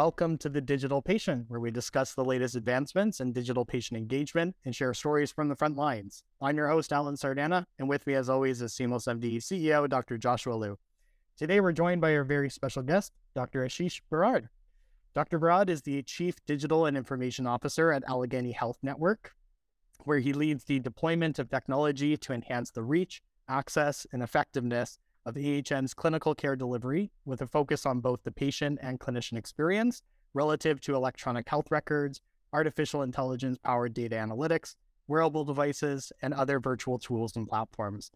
welcome to the Digital Patient, where we discuss the latest advancements in digital patient engagement and share stories from the front lines. I'm your host, Alan Sardana, and with me, as always, is Seamless MD CEO, Dr. Joshua Liu. Today, we're joined by our very special guest, Dr. Ashish Barad. Dr. Barad is the Chief Digital and Information Officer at Allegheny Health Network, where he leads the deployment of technology to enhance the reach, access, and effectiveness of AHN's clinical care delivery with a focus on both the patient and clinician experience relative to electronic health records, artificial intelligence powered data analytics, wearable devices, and other virtual tools and platforms.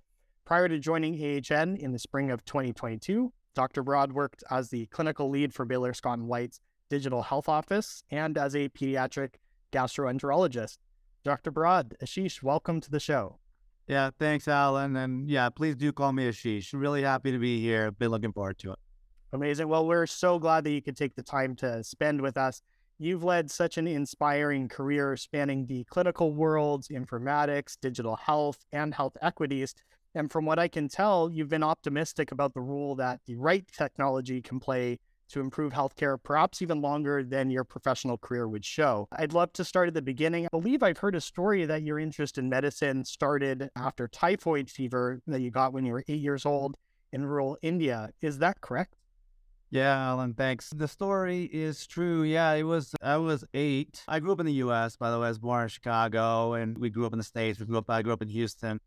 Prior to joining AHN in the spring of 2022, Dr. Barad worked as the clinical lead for Baylor Scott and White's digital health office and as a pediatric gastroenterologist. Dr. Barad, Ashish, welcome to the show. Yeah, thanks, Alan. And yeah, please do call me Ashish. Really happy to be here. Been looking forward to it. Amazing. Well, we're so glad that you could take the time to spend with us. You've led such an inspiring career spanning the clinical worlds, informatics, digital health, and health equities. And from what I can tell, you've been optimistic about the role that the right technology can play to improve healthcare, perhaps even longer than your professional career would show. I'd love to start at the beginning. I believe I've heard a story that your interest in medicine started after typhoid fever that you got when you were eight years old in rural India. Is that correct? Yeah, Alan, thanks. The story is true. Yeah, it was, I was eight. I grew up in the US, by the way. I was born in Chicago and we grew up in the States. We grew up, I grew up in Houston.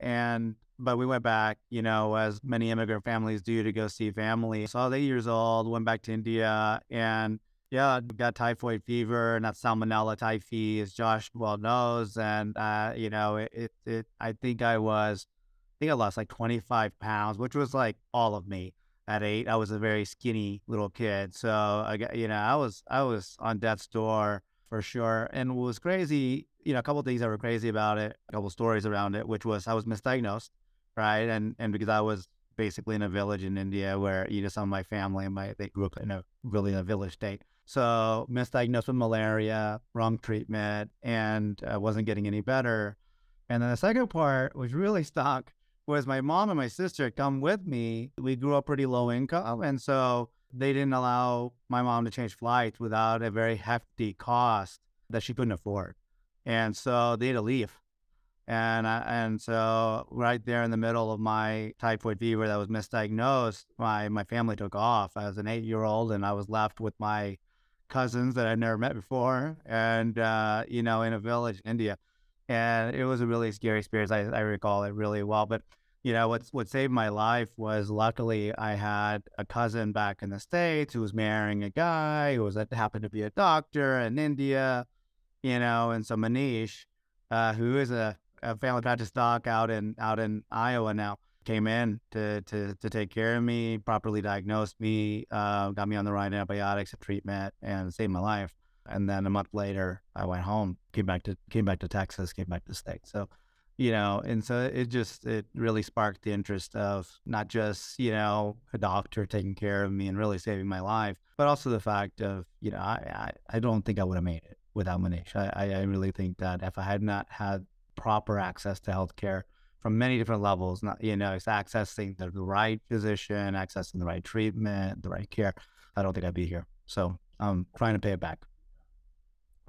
And but we went back, you know, as many immigrant families do to go see family. So I was eight years old, went back to India and yeah, got typhoid fever and that's salmonella typhi, as Josh well knows. And, uh, you know, it, it, it, I think I was, I think I lost like 25 pounds, which was like all of me at eight. I was a very skinny little kid. So I got, you know, I was, I was on death's door for sure. And what was crazy, you know, a couple things that were crazy about it, a couple stories around it, which was I was misdiagnosed right? And and because I was basically in a village in India where you know some of my family and my they grew up in a really in a village state. So misdiagnosed with malaria, wrong treatment, and uh, wasn't getting any better. And then the second part, which really stuck, was my mom and my sister come with me. We grew up pretty low income, and so they didn't allow my mom to change flights without a very hefty cost that she couldn't afford. And so they had to leave. And I, and so right there in the middle of my typhoid fever that was misdiagnosed, my my family took off. I was an eight year old, and I was left with my cousins that I'd never met before, and uh, you know, in a village in India. And it was a really scary experience. I, I recall it really well. But you know, what what saved my life was luckily I had a cousin back in the states who was marrying a guy who was happened to be a doctor in India. You know, and so Manish, uh, who is a a family practice doc out in out in Iowa now came in to to to take care of me, properly diagnosed me, uh, got me on the right antibiotics and treatment, and saved my life. And then a month later, I went home, came back to came back to Texas, came back to the state. So, you know, and so it just it really sparked the interest of not just you know a doctor taking care of me and really saving my life, but also the fact of you know I I, I don't think I would have made it without Manish. I I really think that if I had not had proper access to healthcare from many different levels. Not, you know, it's accessing the right physician, accessing the right treatment, the right care. I don't think I'd be here. So I'm trying to pay it back.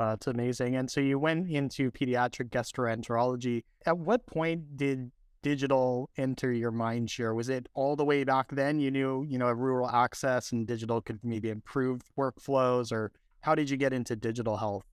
Wow, that's amazing. And so you went into pediatric gastroenterology. At what point did digital enter your mind share? Was it all the way back then? You knew, you know, rural access and digital could maybe improve workflows, or how did you get into digital health?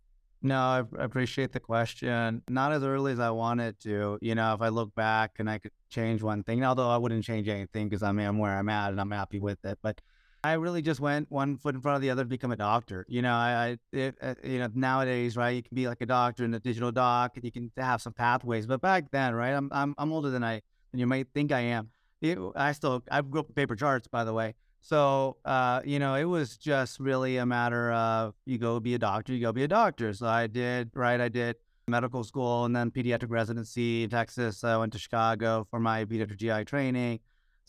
No, I appreciate the question. Not as early as I wanted to. You know, if I look back and I could change one thing, although I wouldn't change anything because I'm where I'm at and I'm happy with it. But I really just went one foot in front of the other to become a doctor. You know, I, it, uh, you know, nowadays, right, you can be like a doctor and a digital doc and you can have some pathways. But back then, right, I'm, I'm, I'm older than I, than you might think I am. It, I still, I grew up with paper charts, by the way. So, uh, you know, it was just really a matter of you go be a doctor, you go be a doctor. So I did, right? I did medical school and then pediatric residency in Texas. I went to Chicago for my pediatric GI training.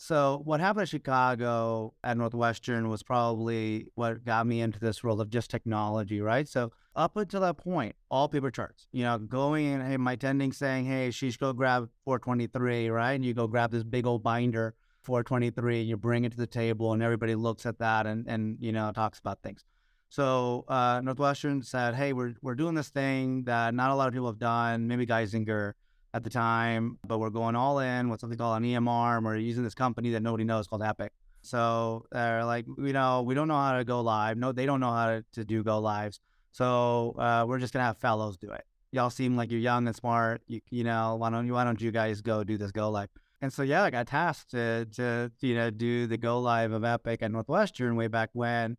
So what happened at Chicago at Northwestern was probably what got me into this world of just technology, right? So up until that point, all paper charts, you know, going in, hey, my tending saying, hey, she's go grab 423, right? And you go grab this big old binder 423 and you bring it to the table and everybody looks at that and and you know talks about things So uh, Northwestern said, "Hey, we're we're doing this thing that not a lot of people have done. Maybe Geisinger at the time, but we're going all in with something called an EMR. And we're using this company that nobody knows called Epic. So they're like, you know, we don't know how to go live. No, they don't know how to, to do go lives. So uh, we're just gonna have fellows do it. Y'all seem like you're young and smart. You, you know, why don't you why don't you guys go do this go live? And so yeah, I got tasked to to you know do the go live of Epic at Northwestern way back when.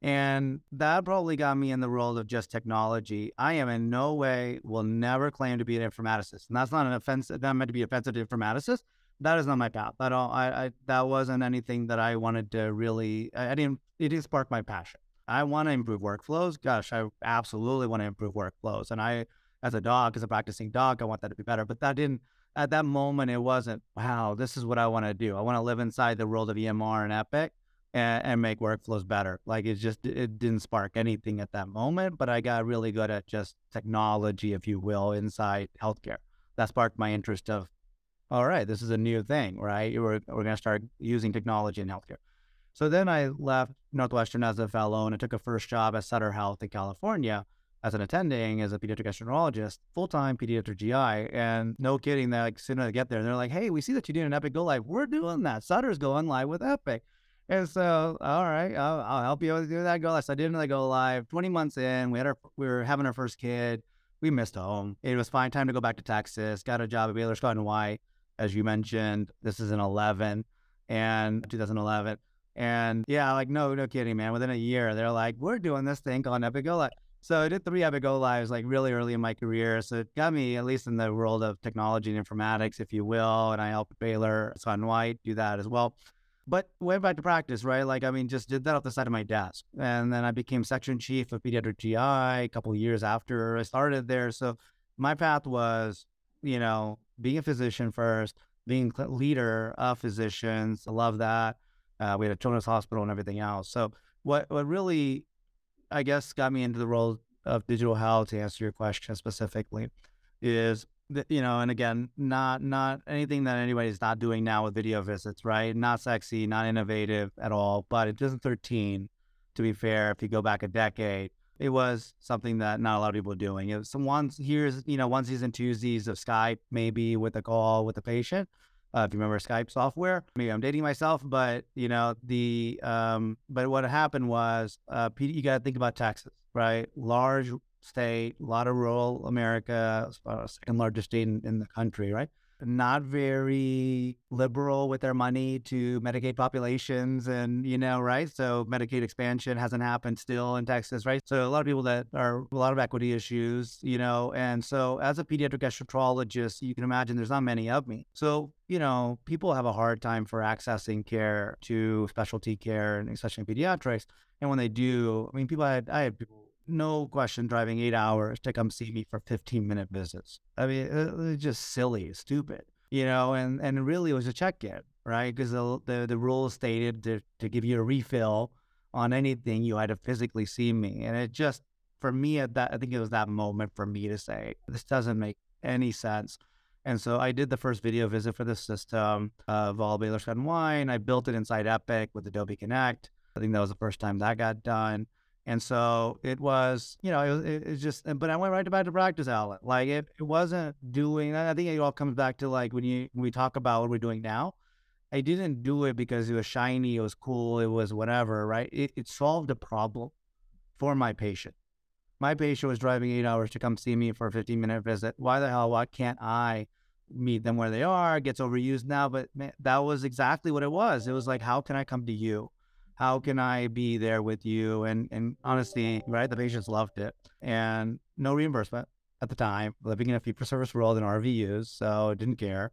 And that probably got me in the world of just technology. I am in no way will never claim to be an informaticist. And that's not an offense, not meant to be offensive to informaticists. That is not my path at all. I, I that wasn't anything that I wanted to really I, I didn't it didn't spark my passion. I want to improve workflows. Gosh, I absolutely want to improve workflows. And I as a dog, as a practicing dog, I want that to be better. But that didn't at that moment it wasn't, wow, this is what I want to do. I want to live inside the world of EMR and Epic and, and make workflows better. Like it just it didn't spark anything at that moment, but I got really good at just technology, if you will, inside healthcare. That sparked my interest of, all right, this is a new thing, right? We're we're gonna start using technology in healthcare. So then I left Northwestern as a fellow and I took a first job at Sutter Health in California as an attending as a pediatric gastroenterologist, full time pediatric GI. And no kidding, that like, soon as I get there, they're like, hey, we see that you're doing an Epic Go Live. We're doing that. Sutter's going live with Epic. And so, all right, I'll, I'll help you do that go live. So I did another go live. Twenty months in, we had our we were having our first kid. We missed home. It was fine. Time to go back to Texas. Got a job at Baylor Scott and White, as you mentioned. This is in eleven and 2011. And yeah, like no, no kidding, man. Within a year, they're like, we're doing this thing called Epic Go Live. So I did three Epic Go Lives like really early in my career. So it got me at least in the world of technology and informatics, if you will. And I helped Baylor Scott and White do that as well but went back to practice, right? Like, I mean, just did that off the side of my desk. And then I became section chief of pediatric GI a couple years after I started there. So my path was, you know, being a physician first, being leader of physicians. I love that. Uh, we had a children's hospital and everything else. So what, what really, I guess, got me into the role of digital health to answer your question specifically is you know, and again, not not anything that anybody's not doing now with video visits, right? Not sexy, not innovative at all. But in 2013, to be fair, if you go back a decade, it was something that not a lot of people were doing. It was some ones here's you know onesies and twosies of Skype, maybe with a call with a patient. Uh, if you remember Skype software, maybe I'm dating myself, but you know the um, but what happened was uh, you got to think about Texas, right? Large state, a lot of rural America, second largest state in, in the country, right? Not very liberal with their money to Medicaid populations, and you know, right? So Medicaid expansion hasn't happened still in Texas, right? So a lot of people that are a lot of equity issues, you know, and so as a pediatric gastroenterologist, you can imagine there's not many of me. So you know, people have a hard time for accessing care to specialty care, and especially in pediatrics. And when they do, I mean, people had I had people no question driving eight hours to come see me for 15 minute visits. I mean, it, was just silly, stupid, you know, and, and really it was a check in, right? Because the, the, the rules stated to, to give you a refill on anything, you had to physically see me. And it just, for me at that, I think it was that moment for me to say, this doesn't make any sense. And so I did the first video visit for the system of all Baylor Scott and White. I built it inside Epic with Adobe Connect. I think that was the first time that got done. And so it was, you know, it was, it, it just, but I went right back to practice, outlet. Like it, it wasn't doing, I think it all comes back to like when you, when we talk about what we're doing now, I didn't do it because it was shiny, it was cool, it was whatever, right? It, it solved a problem for my patient. My patient was driving eight hours to come see me for a 15 minute visit. Why the hell, why can't I meet them where they are? It gets overused now, but man, that was exactly what it was. It was like, how can I come to you? How can I be there with you? And and honestly, right, the patients loved it, and no reimbursement at the time. Living in a fee for service world in RVUs, so didn't care.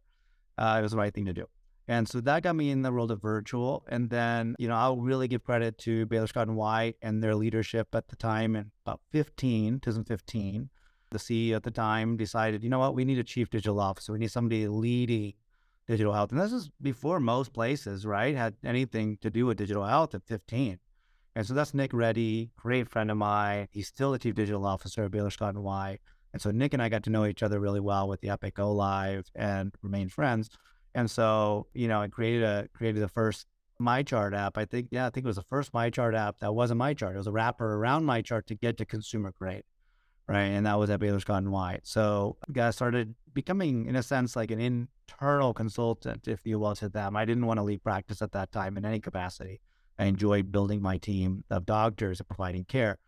Uh, it was the right thing to do. And so that got me in the world of virtual. And then, you know, I'll really give credit to Baylor Scott and White and their leadership at the time in about 15, 2015. The CEO at the time decided, you know what, we need a chief digital officer. We need somebody leading digital health. And this is before most places, right, had anything to do with digital health at 15. And so that's Nick Reddy, great friend of mine. He's still the chief digital officer at Baylor Scott and White. And so Nick and I got to know each other really well with the Epic Go Live and remain friends. And so, you know, I created a created the first MyChart app. I think, yeah, I think it was the first MyChart app that wasn't MyChart. It was a wrapper around MyChart to get to consumer grade, right? And that was at Baylor Scott and White. So I started becoming, in a sense, like an internal consultant, if you will, to them. I didn't want to leave practice at that time in any capacity. I enjoyed building my team of doctors and providing care.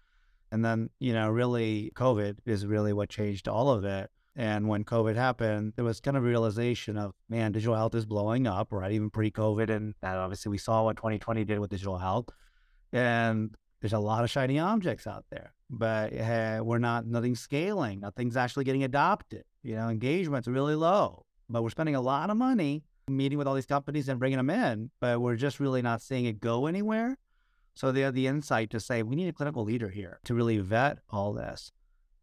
And then, you know, really COVID is really what changed all of it. And when COVID happened, there was kind of a realization of, man, digital health is blowing up, right? Even pre COVID. And that obviously we saw what 2020 did with digital health. And there's a lot of shiny objects out there, but uh, we're not, nothing's scaling. Nothing's actually getting adopted. You know, engagement's really low, but we're spending a lot of money meeting with all these companies and bringing them in, but we're just really not seeing it go anywhere. So they had the insight to say, we need a clinical leader here to really vet all this.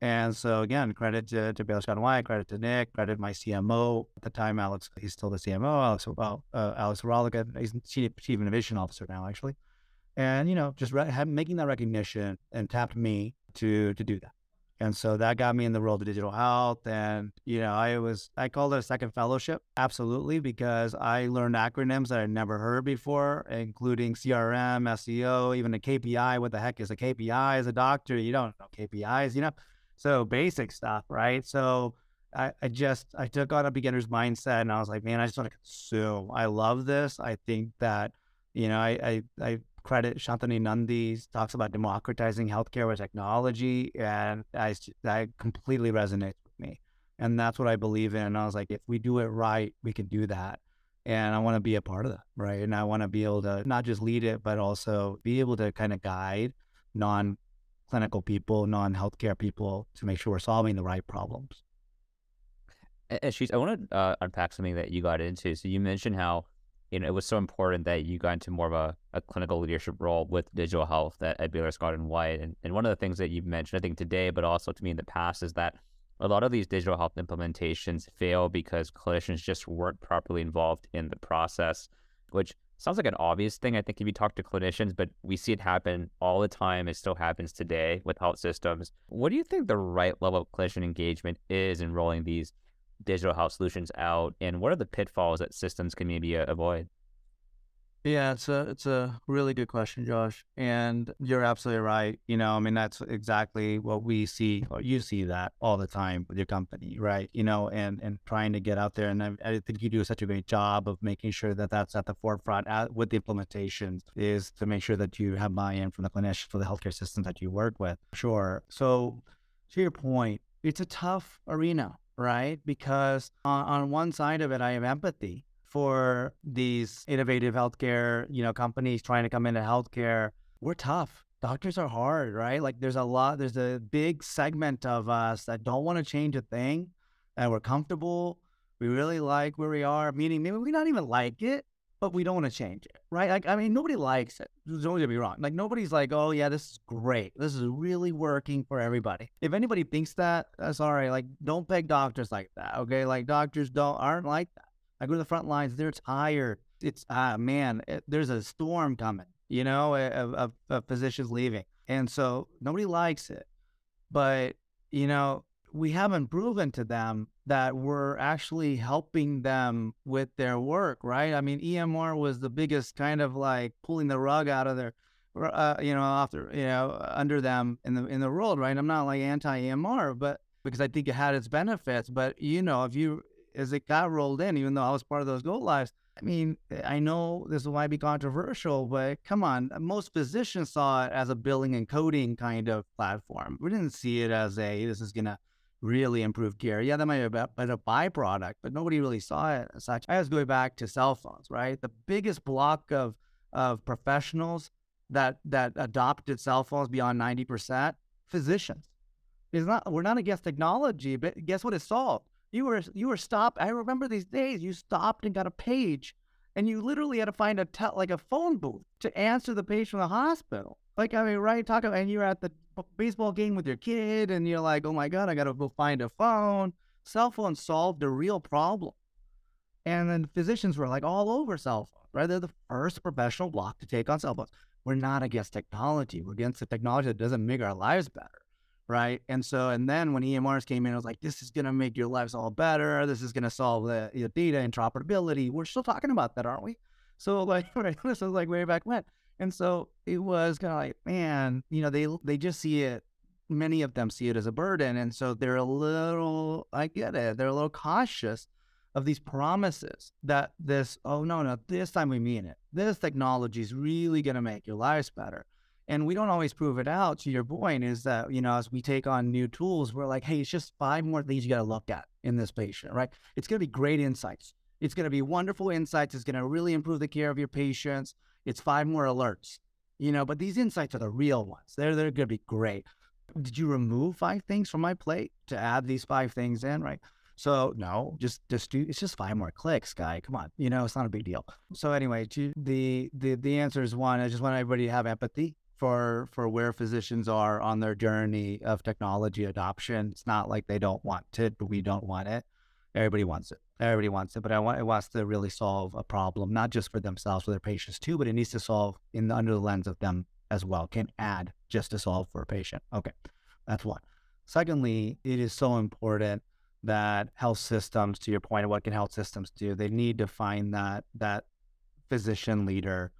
And so again, credit to, to Baylor Scott White, credit to Nick, credit my CMO at the time, Alex. He's still the CMO, Alex. Well, uh, Alex Arroliga, he's chief innovation officer now, actually. And you know, just re- making that recognition and tapped me to to do that. And so that got me in the world of digital health. And, you know, I was, I called it a second fellowship. Absolutely. Because I learned acronyms that I'd never heard before, including CRM, SEO, even a KPI. What the heck is a KPI as a doctor? You don't know KPIs, you know? So basic stuff, right? So I, I just, I took on a beginner's mindset and I was like, man, I just want to consume. I love this. I think that, you know, I, I, I credit Shantanu Nundy talks about democratizing healthcare with technology, and I, that completely resonates with me. And that's what I believe in. And I was like, if we do it right, we can do that. And I want to be a part of that, right? And I want to be able to not just lead it, but also be able to kind of guide non clinical people, non healthcare people to make sure we're solving the right problems. And Ashish, I want to uh, unpack something that you got into. So you mentioned how you know, it was so important that you got into more of a, a clinical leadership role with digital health at, at Baylor Scott and White. And, and one of the things that you've mentioned, I think today, but also to me in the past, is that a lot of these digital health implementations fail because clinicians just weren't properly involved in the process, which sounds like an obvious thing. I think if you talk to clinicians, but we see it happen all the time. It still happens today with health systems. What do you think the right level of clinician engagement is in rolling these digital health solutions out, and what are the pitfalls that systems can maybe uh, avoid? Yeah, it's a it's a really good question, Josh, and you're absolutely right. You know, I mean that's exactly what we see, or you see that all the time with your company, right? You know, and and trying to get out there, and I, I think you do such a great job of making sure that that's at the forefront at, with the implementations is to make sure that you have buy-in from the clinicians for the healthcare systems that you work with. Sure. So to your point, it's a tough arena right? Because on, on one side of it, I have empathy for these innovative healthcare, you know, companies trying to come into healthcare. We're tough. Doctors are hard, right? Like there's a lot, there's a big segment of us that don't want to change a thing and we're comfortable. We really like where we are, meaning maybe we not even like it, but we don't want to change it, right? Like, I mean, nobody likes it. Don't get me wrong. Like, nobody's like, oh, yeah, this is great. This is really working for everybody. If anybody thinks that, uh, sorry, like, don't peg doctors like that, okay? Like, doctors don't aren't like that. I go to the front lines, they're tired. It's, ah, man, it, there's a storm coming, you know, of, of, of physicians leaving. And so nobody likes it. But, you know, we haven't proven to them that we're actually helping them with their work, right? I mean, EMR was the biggest kind of like pulling the rug out of their, uh, you know, after you know uh, under them in the in the world, right? I'm not like anti EMR, but because I think it had its benefits. But you know, if you as it got rolled in, even though I was part of those go lives, I mean, eh, I know this might be controversial, but come on, uh, most physicians saw it as a billing and coding kind of platform. We didn't see it as a this is gonna really improved care. Yeah, that might be a, a byproduct, but nobody really saw it as such. I was going back to cell phones, right? The biggest block of of professionals that that adopted cell phones beyond ninety percent, physicians. It's not we're not against technology, but guess what it solved? You were you were stopped. I remember these days. You stopped and got a page, and you literally had to find a te- like a phone booth to answer the page from the hospital. Like I mean, right? Talk about, and you're at the baseball game with your kid and you're like, oh my God, I got to go find a phone. Cell phones solved a real problem. And then physicians were like all over cell phones, right? They're the first professional block to take on cell phones. We're not against technology. We're against the technology that doesn't make our lives better, right? And so, and then when EMRs came in, I was like, this is going to make your lives all better. This is going to solve the, the data interoperability. We're still talking about that, aren't we? So like, right, this was like way back when. And so it was kind of like, man, you know, they they just see it. Many of them see it as a burden, and so they're a little. I get it. They're a little cautious of these promises that this. Oh no, no, this time we mean it. This technology is really going to make your lives better. And we don't always prove it out. To your point, is that you know, as we take on new tools, we're like, hey, it's just five more things you got to look at in this patient, right? It's going to be great insights. It's going to be wonderful insights. It's going to really improve the care of your patients. It's five more alerts, you know, but these insights are the real ones. They're, they're going to be great. Did you remove five things from my plate to add these five things in, right? So no, just just do. It's just five more clicks, guy. Come on, you know it's not a big deal. So anyway, the the the answer is one. I just want everybody to have empathy for for where physicians are on their journey of technology adoption. It's not like they don't want it, but we don't want it. Everybody wants it. Everybody wants it, but I want it wants to really solve a problem, not just for themselves, for their patients too, but it needs to solve in the, under the lens of them as well. Can add just to solve for a patient. Okay, that's one. Secondly, it is so important that health systems, to your point of what can health systems do, they need to find that that physician leader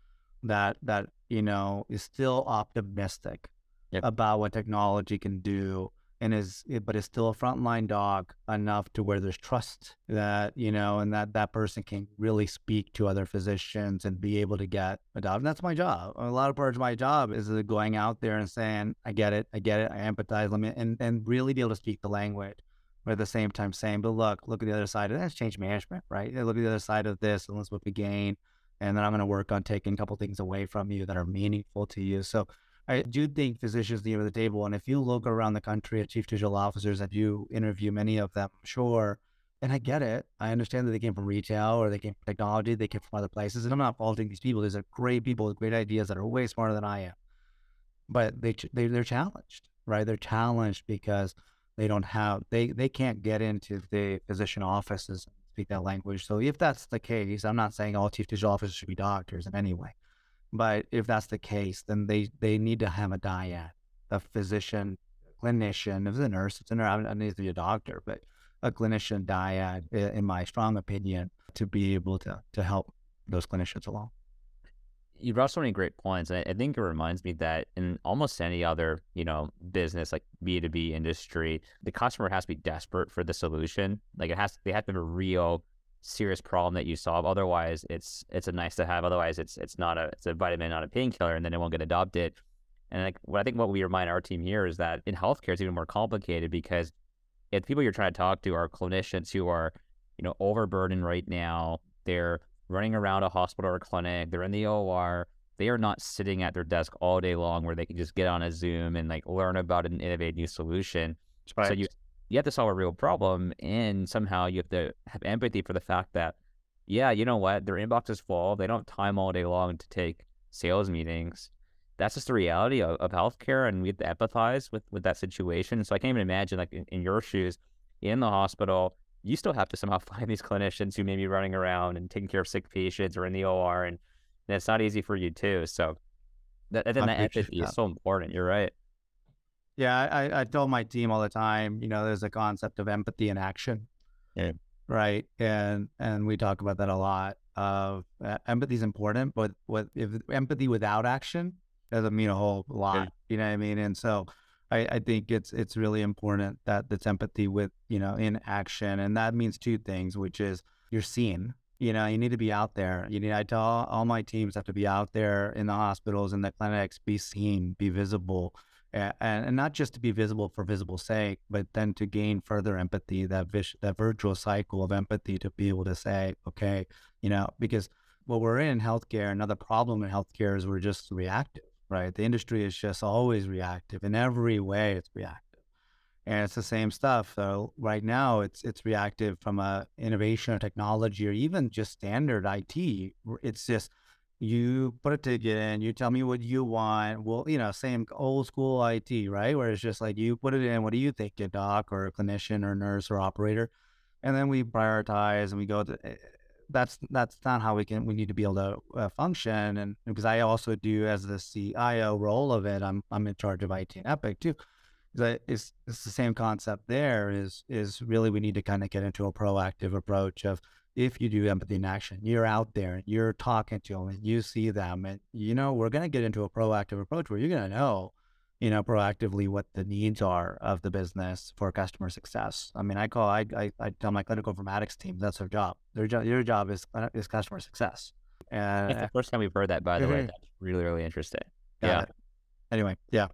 that that you know is still optimistic yep. about what technology can do and is eh, but is still a frontline dog enough to where there's trust that you know and that that person can really speak to other physicians and be able to get a job and that's my job. A lot of parts of my job is going out there and saying i get it i get it i empathize let me and, and really be able to speak the language but at the same time saying but look look at the other side of that's change management right? Look at the other side of this and let's what we gain and then i'm going to work on taking a couple things away from you that are meaningful to you. So I do think physicians need at the table. And if you look around the country at chief digital officers and you interview many of them, sure. And I get it. I understand that they came from retail or they came from technology, they came from other places. And I'm not faulting these people. These are great people with great ideas that are way smarter than I am. But they, they they're challenged, right? They're challenged because they don't have they they can't get into the physician offices and speak that language. So if that's the case, I'm not saying all chief digital officers should be doctors in any way. But if that's the case, then they, they need to have a dyad, a physician, clinician. If it's a nurse, it's a nurse. It needs to be a doctor, but a clinician dyad, in my strong opinion, to be able to to help those clinicians along. You brought so many great points. I, I think it reminds me that in almost any other, you know, business like B two B industry, the customer has to be desperate for the solution. Like it has, they have to have a real serious problem that you solve. Otherwise, it's it's a nice to have. Otherwise, it's it's not a it's a vitamin, not a painkiller, and then it won't get adopted. And like what I think what we remind our team here is that in healthcare it's even more complicated because if people you're trying to talk to are clinicians who are, you know, overburdened right now, they're running around a hospital or a clinic, they're in the OR, they are not sitting at their desk all day long where they can just get on a Zoom and like learn about an innovative new solution. Right. So you you have to solve a real problem and somehow you have to have empathy for the fact that yeah you know what? Their inbox is full. They don't have time all day long to take sales meetings. That's just the reality of, of healthcare and we have to empathize with with that situation so i can't even imagine like in, in your shoes in the hospital you still have to somehow find these clinicians who may be running around and taking care of sick patients or in the or and, and it's not easy for you too so that, and then that empathy that. is so important you're right yeah, I, I tell my team all the time, you know, there's a concept of empathy and action. Yeah. Right. And and we talk about that a lot. Of uh, empathy is important, but what if empathy without action doesn't mean a whole lot. Yeah. You know what I mean? And so I, I think it's it's really important that that's empathy with, you know, in action. And that means two things, which is you're seen. You know, you need to be out there. You need I tell all, all my teams have to be out there in the hospitals, in the clinics, be seen, be visible and, not just to be visible for visible sake, but then to gain further empathy, that vis- that virtual cycle of empathy to be able to say, okay, you know, because what we're in healthcare, another problem in healthcare is we're just reactive, right? The industry is just always reactive in every way. It's reactive, and it's the same stuff. So right now, it's it's reactive from a innovation or technology or even just standard IT. It's just you put a ticket in, you tell me what you want. Well, you know, same old school IT, right? Where it's just like you put it in, what do you think, a doc or a clinician or nurse or operator? And then we prioritize and we go to eh, that's that's not how we can we need to be able to uh, function and because I also do as the CIO role of it I'm I'm in charge of IT and Epic too it's, it's the same concept there is is really we need to kind of get into a proactive approach of if you do empathy in action, you're out there, and you're talking to them, and you see them, and you know we're going to get into a proactive approach where you're going to know, you know, proactively what the needs are of the business for customer success. I mean, I call I I, I tell my clinical informatics team that's their job. Their job, your job is uh, is customer success. And That's the first time we've heard that, by the way. Mhm. That's really, really interesting. got yeah. it. Anyway, yeah,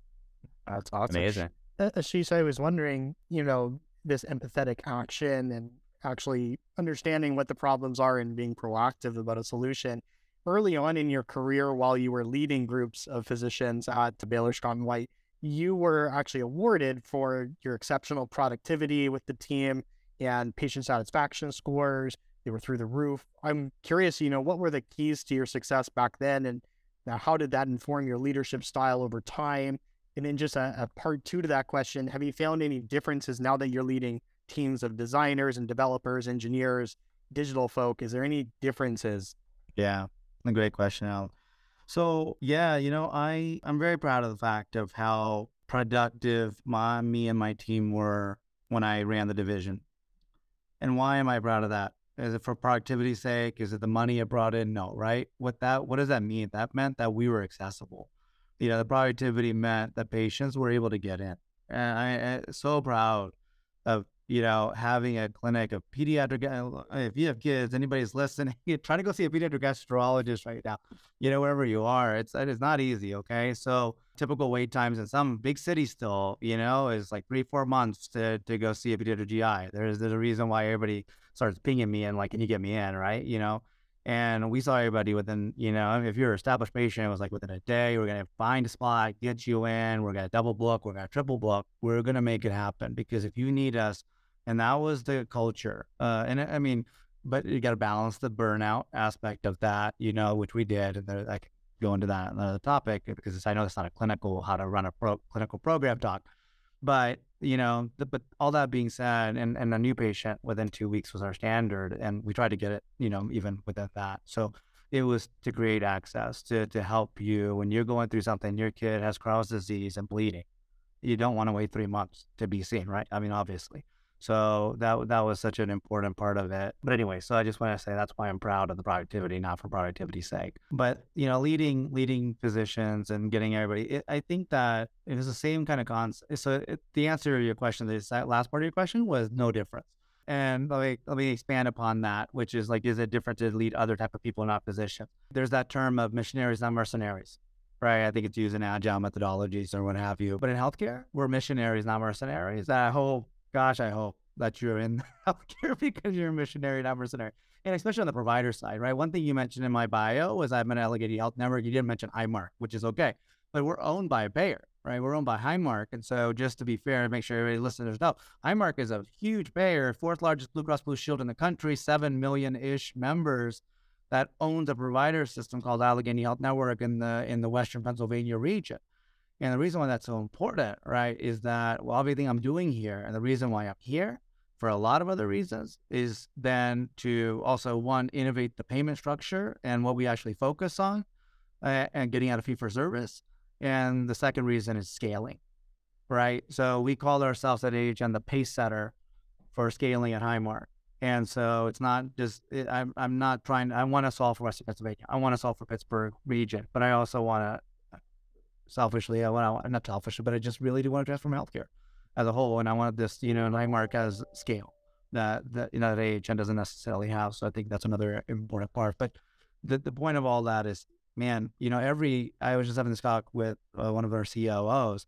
that's awesome. Amazing. Uh, Ashish, I was wondering, you know, this empathetic action and actually understanding what the problems are and being proactive about a solution. Early on in your career, while you were leading groups of physicians at Baylor Scott and White, you were actually awarded for your exceptional productivity with the team and patient satisfaction scores. They were through the roof. I'm curious, you know, what were the keys to your success back then, and now how did that inform your leadership style over time? And then just a, a part two to that question, have you found any differences now that you're leading teams of designers and developers, engineers, digital folk? Is there any differences? Yeah, a great question, Al. So yeah, you know, I I'm very proud of the fact of how productive my me and my team were when I ran the division. And why am I proud of that? Is it for productivity's sake? Is it the money it brought in? No, right? What that what does that mean? That meant that we were accessible. You know, the productivity meant that patients were able to get in. And I, am so proud of you know, having a clinic of pediatric, if you have kids, anybody's listening, try to go see a pediatric gastroenterologist right now, you know, wherever you are. It's, it is not easy. Okay. So typical wait times in some big cities still, you know, is like three, four months to, to go see a pediatric GI. There's, there's a reason why everybody starts pinging me and like, can you get me in? Right. You know, and we saw everybody within, you know, if you're an established patient, it was like within a day, we're going to find a spot, get you in, we're going to double book, we're going to triple book, we're going to make it happen. Because if you need us, and that was the culture. Uh, and I mean, but you got to balance the burnout aspect of that, you know, which we did. And there, I could go into that another topic because I know it's not a clinical how to run a pro, clinical program talk, but you know, the, but all that being said, and, and a new patient within two weeks was our standard, and we tried to get it, you know, even within that. So it was to create access to to help you when you're going through something. Your kid has Crohn's disease and bleeding. You don't want to wait three months to be seen, right? I mean, obviously. So that that was such an important part of it. But anyway, so I just want to say that's why I'm proud of the productivity, not for productivity's sake. But you know, leading leading physicians and getting everybody, it, I think that it was the same kind of concept. So it, the answer to your question, this last part of your question, was no difference. And let me let me expand upon that, which is like, is it different to lead other type of people in our position? There's that term of missionaries, not mercenaries right? I think it's used in agile methodologies or what have you. But in healthcare, we're missionaries, not mercenaries. That hope gosh, I hope that you're in healthcare because you're a missionary, not mercenary. And especially on the provider side, right? One thing you mentioned in my bio was I'm an Allegheny Health Network. You didn't mention Highmark, which is okay, but we're owned by a payer, right? We're owned by Highmark. And so just to be fair and make sure everybody listeners know, Highmark is a huge payer, fourth largest Blue Cross Blue Shield in the country, 7 million-ish members that owns a provider system called Allegheny Health Network in the in the Western Pennsylvania region. And the reason why that's so important, right, is that well, everything I'm doing here, and the reason why I'm here for a lot of other reasons, is then to also one innovate the payment structure and what we actually focus on, uh, and getting out of fee for service. And the second reason is scaling, right? So we call ourselves at AHN the pace setter for scaling at Highmark. And so it's not just it, I'm I'm not trying. I want to solve for Western Pennsylvania. I want to solve for Pittsburgh region, but I also want to selfishly, I want not selfishly, but I just really do want to transform healthcare as a whole. And I want this, you know, Highmark as scale that, that, you know, that AHN doesn't necessarily have. So I think that's another important part. But the, the point of all that is, man, you know, every, I was just having this talk with uh, one of our COOs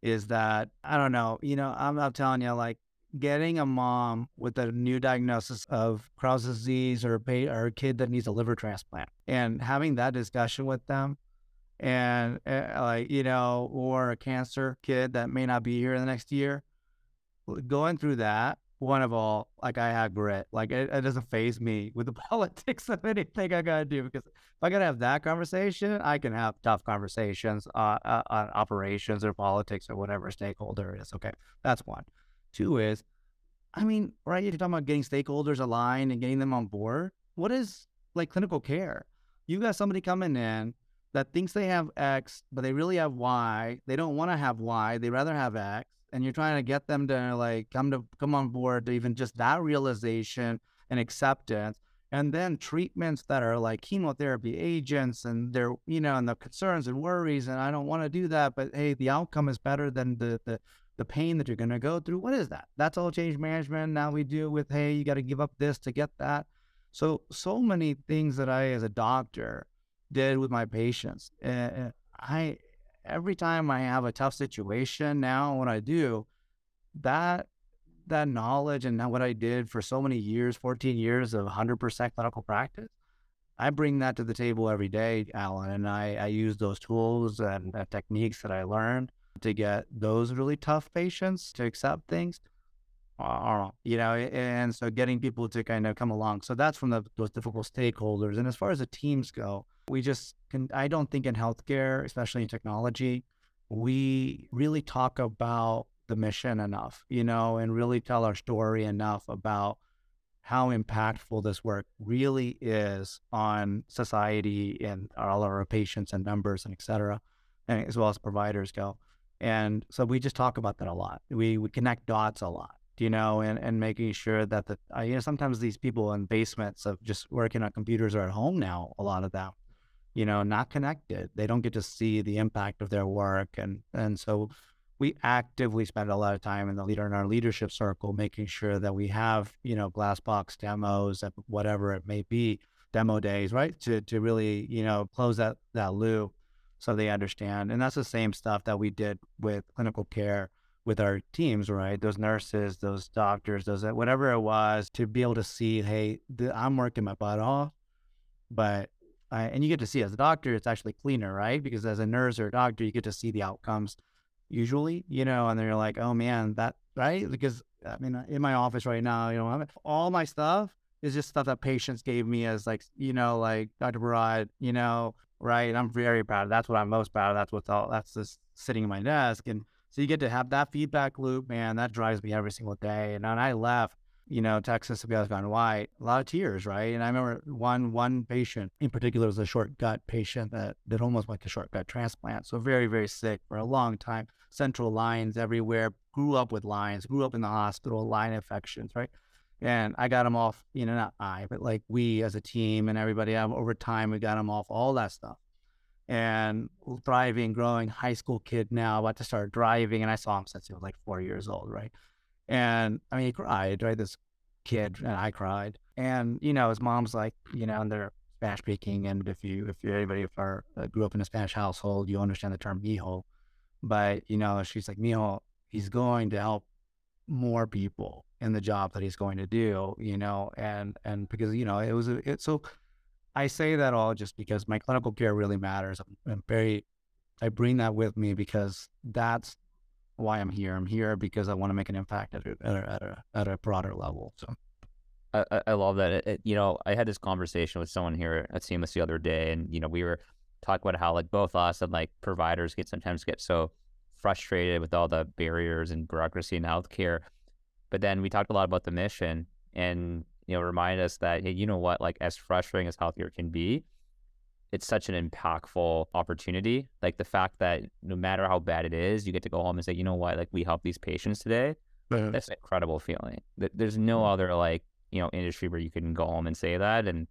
is that, I don't know, you know, I'm, I'm telling you, like, getting a mom with a new diagnosis of Crohn's disease or a, or a kid that needs a liver transplant and having that discussion with them and uh, like you know or a cancer kid that may not be here in the next year going through that one of all like i have grit like it, it doesn't phase me with the politics of anything i gotta do because if i gotta have that conversation i can have tough conversations uh, uh, on operations or politics or whatever stakeholder is okay that's one. Two is i mean right you're talking about getting stakeholders aligned and getting them on board what is like clinical care? You got somebody coming in that thinks they have X, but they really have Y. They don't want to have Y. They rather have X. And you're trying to get them to like come to come on board to even just that realization and acceptance. and then treatments that are like chemotherapy agents and they're you know and the concerns and worries and i don't want to do that but hey the outcome is better than the the, the pain that you're to go through what is that that's all change management now we deal with hey you got to give up this to get that so so many things that i as a doctor did with my patients uh, i every time i have a tough situation now what i do that that knowledge and what I did for so many years, 14 years of 100% clinical practice, I bring that to the table every day, Alan, and I, I use those tools and uh, techniques that I learned to get those really tough patients to accept things. You know, and so getting people to kind of come along. So that's from the, those difficult stakeholders. And as far as the teams go, we just can, I don't think in healthcare, especially in technology, we really talk about the mission enough, you know, and really tell our story enough about how impactful this work really is on society and all our patients and members and et cetera, and as well as providers go. And so we just talk about that a lot. We, we connect dots a lot, you know, and, and making sure that the, uh, you know, sometimes these people in basements of just working on computers are at home now, a lot of them, you know, not connected. They don't get to see the impact of their work. And, and so we actively spend a lot of time in the leader in our leadership circle, making sure that we have, you know, glass box demos whatever it may be, demo days, right? To to really, you know, close that that loop so they understand. And that's the same stuff that we did with clinical care with our teams, right? Those nurses, those doctors, those whatever it was, to be able to see, hey, the, I'm working my butt off, but I, and you get to see as a doctor, it's actually cleaner, right? Because as a nurse or a doctor, you get to see the outcomes usually, you know, and they're like, oh man, that, right? Because I mean, in my office right now, you know, all my stuff is just stuff that patients gave me as like, you know, like Dr. Barad, you know, right? I'm very proud. Of. That's what I'm most proud of. That's what's all, that's just sitting in my desk. And so you get to have that feedback loop, man, that drives me every single day. And when I left, you know, Texas to be gone white, a lot of tears, right? And I remember one one patient in particular was a short gut patient that that almost went to short gut transplant. So very, very sick for a long time. Central lines everywhere, grew up with lines, grew up in the hospital, line infections, right? And I got him off, you know, not I, but like we as a team and everybody um, over time, we got him off all that stuff. And thriving, growing high school kid now, about to start driving. And I saw him since he was like four years old, right? And I mean, he cried, right? This kid, and I cried. And, you know, his mom's like, you know, and they're Spanish speaking. And if you, if you, anybody if are, uh, grew up in a Spanish household, you understand the term mijo. But, you know, she's like, mijo, he's going to help more people in the job that he's going to do, you know, and, and because, you know, it was, a, it, so I say that all just because my clinical care really matters. I'm, very, I bring that with me because that's why I'm here. I'm here because I want to make an impact at a, at a, at a, at a broader level. So. I, I love that. It, you know, I had this conversation with someone here at Seamless the other day, and you know, we were talking about how like both us and like providers get sometimes get so frustrated with all the barriers and bureaucracy in healthcare. But then we talked a lot about the mission, and you know, remind us that hey, you know what, like as frustrating as healthcare can be, it's such an impactful opportunity. Like the fact that no matter how bad it is, you get to go home and say, you know what, like we helped these patients today. Uh-huh. That's an incredible feeling. There's no mm-hmm. other like, you know, industry where you can go home and say that. And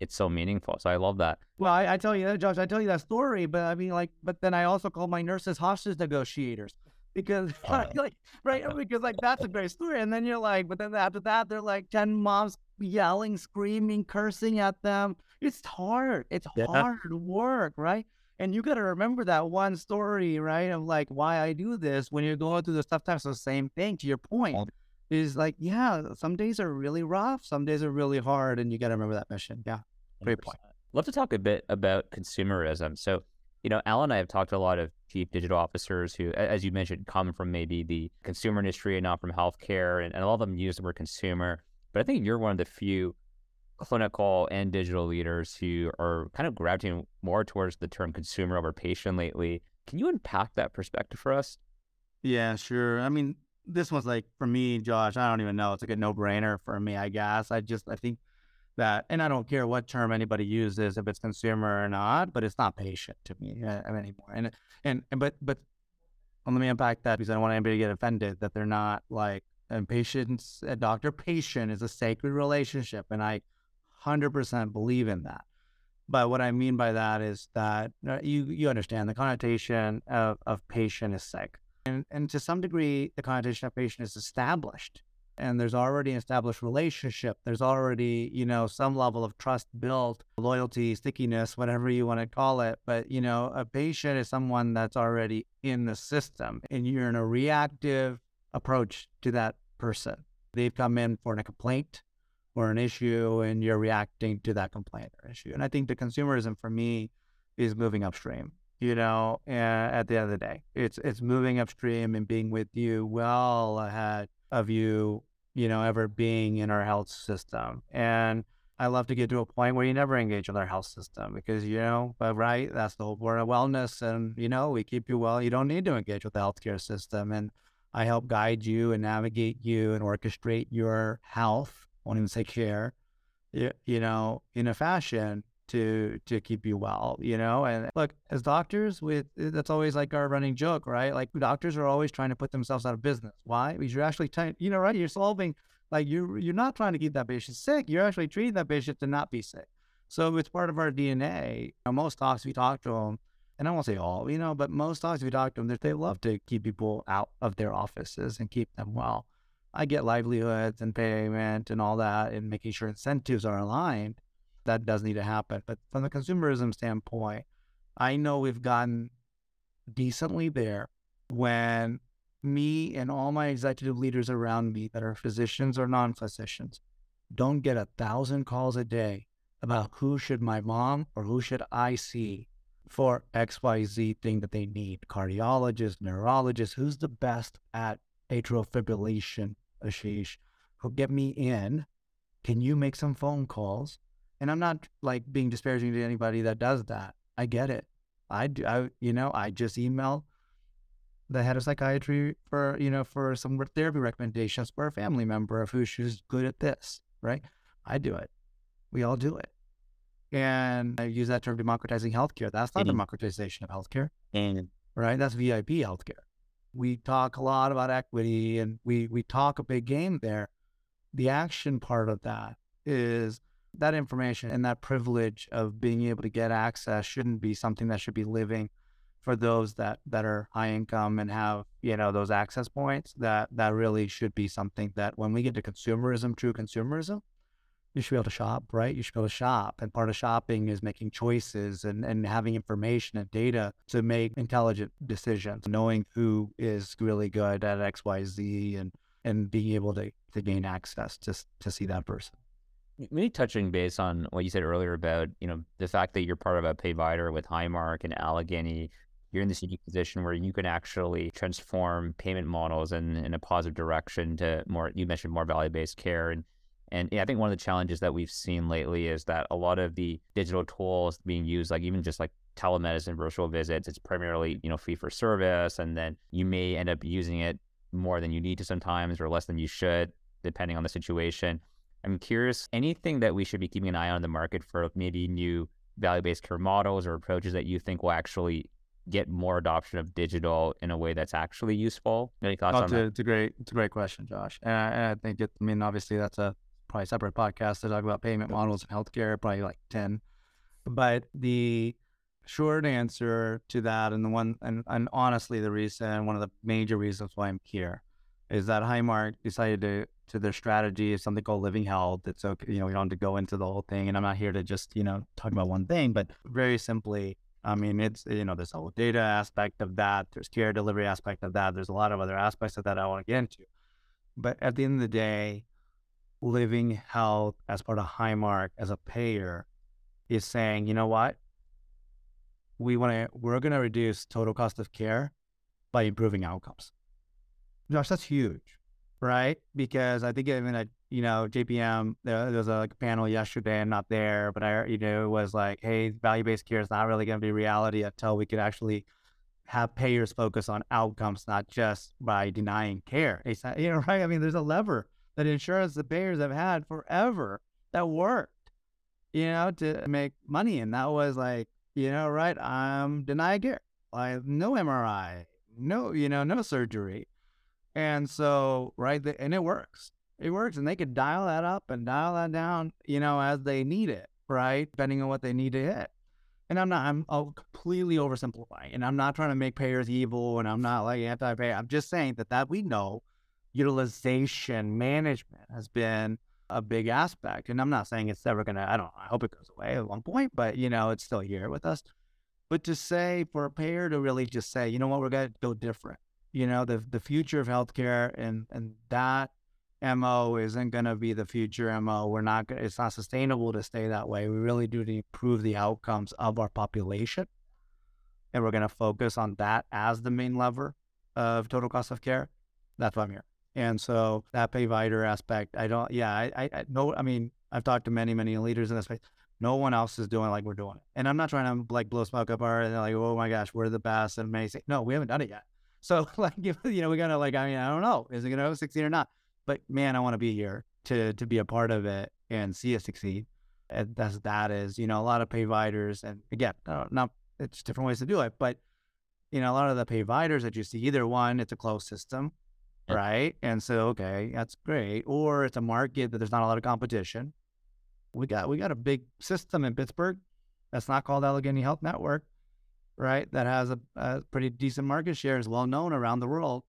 it's so meaningful. So I love that. Well, I, I tell you that, Josh, I tell you that story, but I mean, like, but then I also call my nurses hostage negotiators because uh, like right because like that's a great story and then you're like but then after that they're like 10 moms yelling screaming cursing at them. It's hard it's yeah. hard work right? And you got to remember that one story right of like why i do this when you're going through the tough times the same thing to your point is like yeah some days are really rough some days are really hard and you got to remember that mission. Yeah great 100%. point love to talk a bit about consumerism. So you know, Alan and I have talked a lot of chief digital officers who, as you mentioned, come from maybe the consumer industry and not from healthcare, and, and a lot of them use the word consumer. But I think you're one of the few clinical and digital leaders who are kind of gravitating more towards the term consumer over patient lately. Can you unpack that perspective for us? Yeah, sure. I mean, this one's like for me, Josh. I don't even know. It's like a no brainer for me. I guess I just I think that, and I don't care what term anybody uses, if it's consumer or not, but it's not patient to me uh, anymore. And and and but but let me unpack that because I don't want anybody to get offended that they're not like and patients, a doctor patient is a sacred relationship, and I 100% believe in that. But what I mean by that is that uh, you you understand the connotation of, of patient is sick. And, and to some degree, the connotation of patient is established and there's already an established relationship. There's already, you know, some level of trust built, loyalty, stickiness, whatever you want to call it. But, you know, a patient is someone that's already in the system and you're in a reactive approach to that person. They've come in for a complaint or an issue and you're reacting to that complaint or issue. And I think the consumerism for me is moving upstream. You know, at the end of the day, it's it's moving upstream and being with you well ahead of you you know, ever being in our health system. And I love to get to a point where you never engage with our health system because, you know, but right, that's the whole point of wellness. And, you know, we keep you well. You don't need to engage with the healthcare system. And I help guide you and navigate you and orchestrate your health, I won't even say care, you, you know, in a fashion to to keep you well, you know. And look, as doctors, with eh, that's always like our running joke, right? Like doctors are always trying to put themselves out of business. Why? Because you're actually trying, you know, right? You're solving like you're you're not trying to keep that patient sick. You're actually treating that patient to not be sick. So it's part of our DNA. You know, most docs we talk to them, and I won't say all, you know, but most docs we talk to them, they love to keep people out of their offices and keep them well. I get livelihoods and payment and all that, and making sure incentives are aligned that does need to happen. But from the consumerism standpoint, I know we've gotten decently there when me and all my executive leaders around me that are physicians or non physicians don't get a thousand calls a day about who should my mom or who should I see for XYZ thing that they need. Cardiologist, neurologist, who's the best at atrial fibrillation, Ashish? Who get me in? Can you make some phone calls? And I'm not like being disparaging to anybody that does that. I get it. I do. I you know I just email the head of psychiatry for you know for some therapy recommendations for a family member of who's good at this. Right. I do it. We all do it. And I use that term democratizing healthcare. That's not mm-hmm. democratization of healthcare. Mm-hmm. Right. That's VIP healthcare. We talk a lot about equity and we we talk a big game there. The action part of that is that information and that privilege of being able to get access shouldn't be something that should be living for those that that are high income and have you know those access points. That that really should be something that when we get to consumerism true consumerism you should be able to shop right? You should be able to shop. And part of shopping is making choices and, and having information and data to make intelligent decisions knowing who is really good at xyz and and being able to to gain access to to see that person maybe touching base on what you said earlier about you know the fact that you're part of a payvider with Highmark and Allegheny, you're in this unique position where you can actually transform payment models in, in a positive direction to more. You mentioned more value based care and. And yeah, I think one of the challenges that we've seen lately is that a lot of the digital tools being used, like even just like telemedicine virtual visits, it's primarily, you know, fee for service. And then you may end up using it more than you need to sometimes or less than you should, depending on the situation. I'm curious, anything that we should be keeping an eye on in the market for maybe new value-based care models or approaches that you think will actually get more adoption of digital in a way that's actually useful? Any thoughts oh, on that? It's a great, it's a great question, Josh. And I, and I think it. I mean, obviously, that's a probably separate podcast to talk about payment models in healthcare, probably like ten. But the short answer to that, and the one, and, and honestly, the reason, one of the major reasons why I'm here, is that Highmark decided to to their strategy is something called living health. It's okay, you know, we don't have to go into the whole thing. And I'm not here to just, you know, talk about one thing, but very simply, I mean, it's, you know, there's a whole data aspect of that. There's care delivery aspect of that. There's a lot of other aspects of that I want to get into. But at the end of the day, living health as part of Highmark as a payer is saying, you know what? We want to, we're going to reduce total cost of care by improving outcomes. Josh, that's huge right? Because I think even at you know JPM, there, there was a like, panel yesterday. I'm not there, but I you know it was like, hey, value based care is not really going to be reality until we could actually have payers focus on outcomes, not just by denying care. It's, you know, right? I mean, there's a lever that insurance the payers have had forever that worked, you know, to make money, and that was like, you know, right? I'm denying care, like no MRI, no, you know, no surgery and so, right, and it works. It works, and they could dial that up and dial that down, you know, as they need it, right? Depending on what they need to hit. And I'm not, I'm oh, completely oversimplifying, and I'm not trying to make payers evil, and I'm not like anti-pay. I'm just saying that that we know utilization management has been a big aspect. And I'm not saying it's ever gonna. I don't. I hope it goes away at one point, but you know, it's still here with us. But to say for a payer to really just say, you know what, we're gonna go different. You know, the the future of healthcare and and that mo isn't gonna be the future mo. We're not. Gonna, It's not sustainable to stay that way. We really do to improve the outcomes of our population, and we're gonna focus on that as the main lever of total cost of care. That's why I'm here. And so that payvider aspect, I don't, yeah, I, I, I no, I mean, I've talked to many, many leaders in this space. No one else is doing like we're doing it. And I'm not trying to like blow smoke up our, and like, oh my gosh, we're the best and amazing. No, we haven't done it yet. So like, you know, we gotta like, I mean, I don't know, is it gonna succeed or not? But man, I want to be here to to be a part of it and see it succeed. And that's that is, you know, a lot of payviders, and again, not it's different ways to do it, but you know, a lot of the payviders that you see, either one, it's a closed system, right? And so, okay, that's great. Or it's a market that there's not a lot of competition. We got we got a big system in Pittsburgh that's not called Allegheny Health Network, right? That has a, a pretty decent market share, is well known around the world.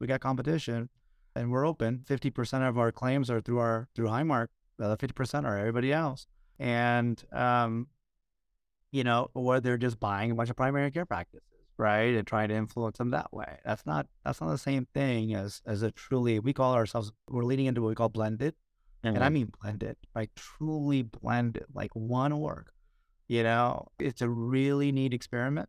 We got competition, and we're open. Fifty percent of our claims are through our through Highmark. The other fifty percent are everybody else, and um, you know, or they're just buying a bunch of primary care practices right? And trying to influence them that way. That's not that's not the same thing as as a truly we call ourselves we're leading into what we call blended. Mm-hmm. And I mm-hmm. mean blended, like truly blended, like one org. You know, it's a really neat experiment.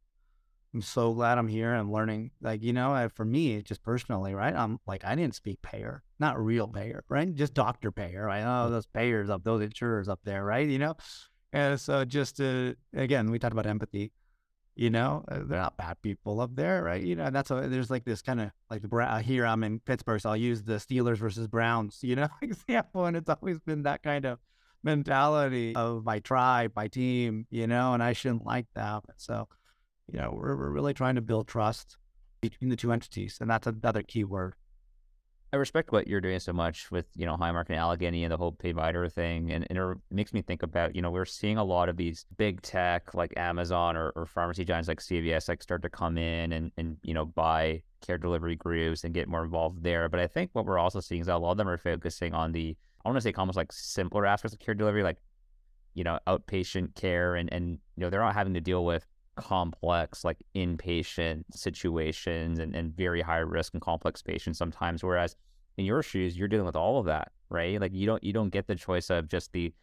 I'm so glad I'm here and learning. Like, you know, for me, just personally, right? I'm like, I didn't speak payer, not real payer, right? Just doctor payer. Right? Oh, mm. those payers up, those insurers up there, right? You know? And so just to, again, we talked about empathy you know uh, they're not bad people up there right you know that's a, there's like this kind of like here i'm in pittsburgh so i'll use the steelers versus browns you know example and it's always been that kind of mentality of my tribe my team you know and i shouldn't like that so you know we're, we're really trying to build trust between the two entities and that's another key word I respect what you're doing so much with, you know, Highmark and Allegheny and the whole payvider thing. And, and, it makes me think about, you know, we're seeing a lot of these big tech like Amazon or, or pharmacy giants like CVS like start to come in and, and, you know, buy care delivery groups and get more involved there. But I think what we're also seeing is that a lot of them are focusing on the, want to say almost like simpler aspects of care delivery, like, you know, outpatient care and, and, you know, they're not having to deal with complex like inpatient situations and, and very high risk and complex patients sometimes whereas in your shoes you're dealing with all of that right? Like you don't you don't get the choice of just the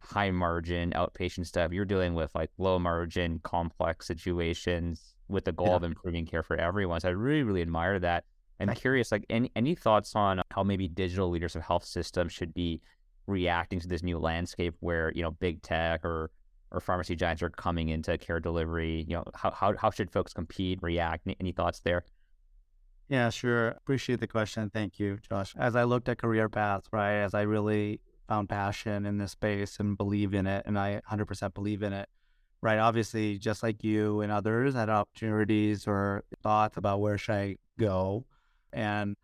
high margin outpatient stuff. You're dealing with like low margin complex situations with the goal yeah. of improving care for everyone. So i really really admire that i'm curious like any any thoughts on uh, how maybe digital leaders of health systems should be reacting to this new landscape where you know big tech or or pharmacy giants are coming into care delivery? You know, how how, how should folks compete, react? Any, any thoughts there? Yeah, sure. Appreciate the question. Thank you, Josh. As I looked at career paths, right, as I really found passion in this space and believe in it, and I 100% believe in it, right? Obviously, just like you and others had opportunities or thoughts about where should I go, and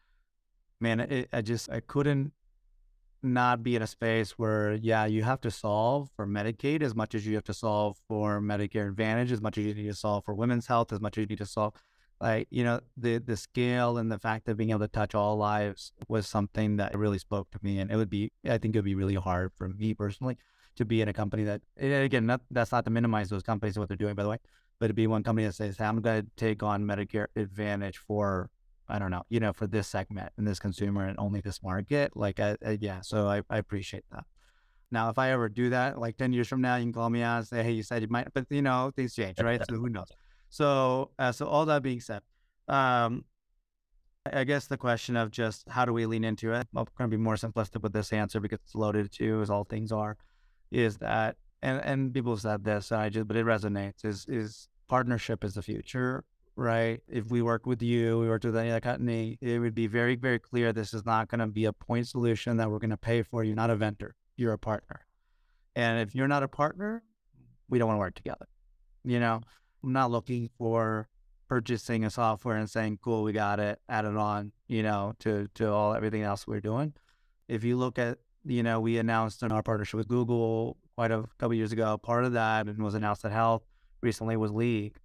man, it, I just I couldn't not be in a space where, yeah, you have to solve for Medicaid as much as you have to solve for Medicare Advantage, as much as you need to solve for women's health, as much as you need to solve. Like, you know, the the scale and the fact of being able to touch all lives was something that really spoke to me. And it would be, I think it would be really hard for me personally to be in a company that, again, not, that's not to minimize those companies and what they're doing, by the way, but to be one company that says, hey, I'm going to take on Medicare Advantage for I don't know, you know, for this segment and this consumer and only this market. Like, I, I, yeah, so I, I appreciate that. Now, if I ever do that, like 10 years from now, you can call me out and say, hey, you said you might, but you know, things change, right? so who knows? So, uh, so all that being said, um, I guess the question of just how do we lean into it? I'm going to be more simplistic with this answer because it's loaded too, as all things are, is that, and, and people have said this, and I just, but it resonates, is, is partnership is the future right? If we work with you, we work with any other company, it would be very, very clear this is not going to be a point solution that we're going to pay for. You're not a vendor, you're a partner. And if you're not a partner, we don't want to work together. You know, I'm not looking for purchasing a software and saying, cool, we got it, add it on, you know, to, to all everything else we're doing. If you look at, you know, we announced in our partnership with Google quite a couple years ago. Part of that and was announced at HLTH recently was League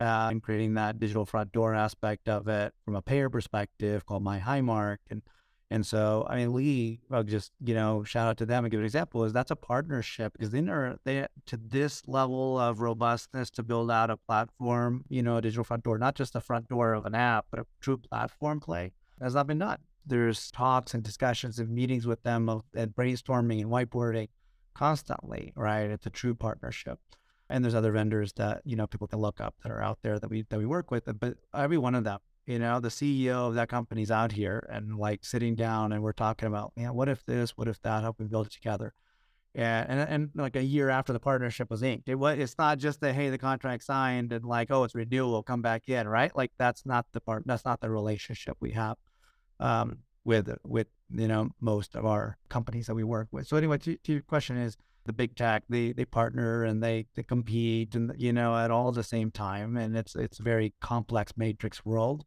uh, and creating that digital front door aspect of it from a payer perspective called My Highmark. And and so, I mean, Lee, I'll just, you know, shout out to them and give an example is that's a partnership because then are they to this level of robustness to build out a platform, you know, a digital front door, not just a front door of an app, but a true platform play has not been done. There's talks and discussions and meetings with them of, and brainstorming and whiteboarding constantly, right? It's a true partnership. And there's other vendors that, you know, people can look up that are out there that we that we work with. But every one of them you know, the CEO of that company's out here and like sitting down and we're talking about, yeah, what if this, what if that, how we build it together? And, and and like a year after the partnership was inked, it was it's not just that hey the contract signed and like oh it's renewal come back in right like that's not the part that's not the relationship we have um, with with you know most of our companies that we work with. So anyway, to, to your question is the big tech they they partner and they they compete and you know at all the same time and it's it's a very complex matrix world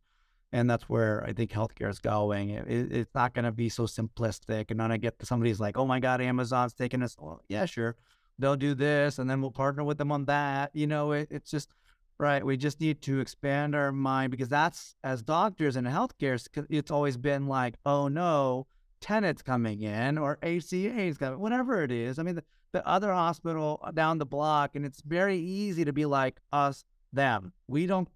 and that's where I think healthcare is going. It, it's not going to be so simplistic. And then I get to somebody's like, "Oh my God, Amazon's taking us." Well, oh, yeah, sure, they'll do this, and then we'll partner with them on that. You know, it, it's just right. We just need to expand our mind because that's as doctors in healthcare, it's always been like, "Oh no, Tenants coming in or ACA is coming, whatever it is." I mean, the, the other hospital uh, down the block, and it's very easy to be like us, them. We don't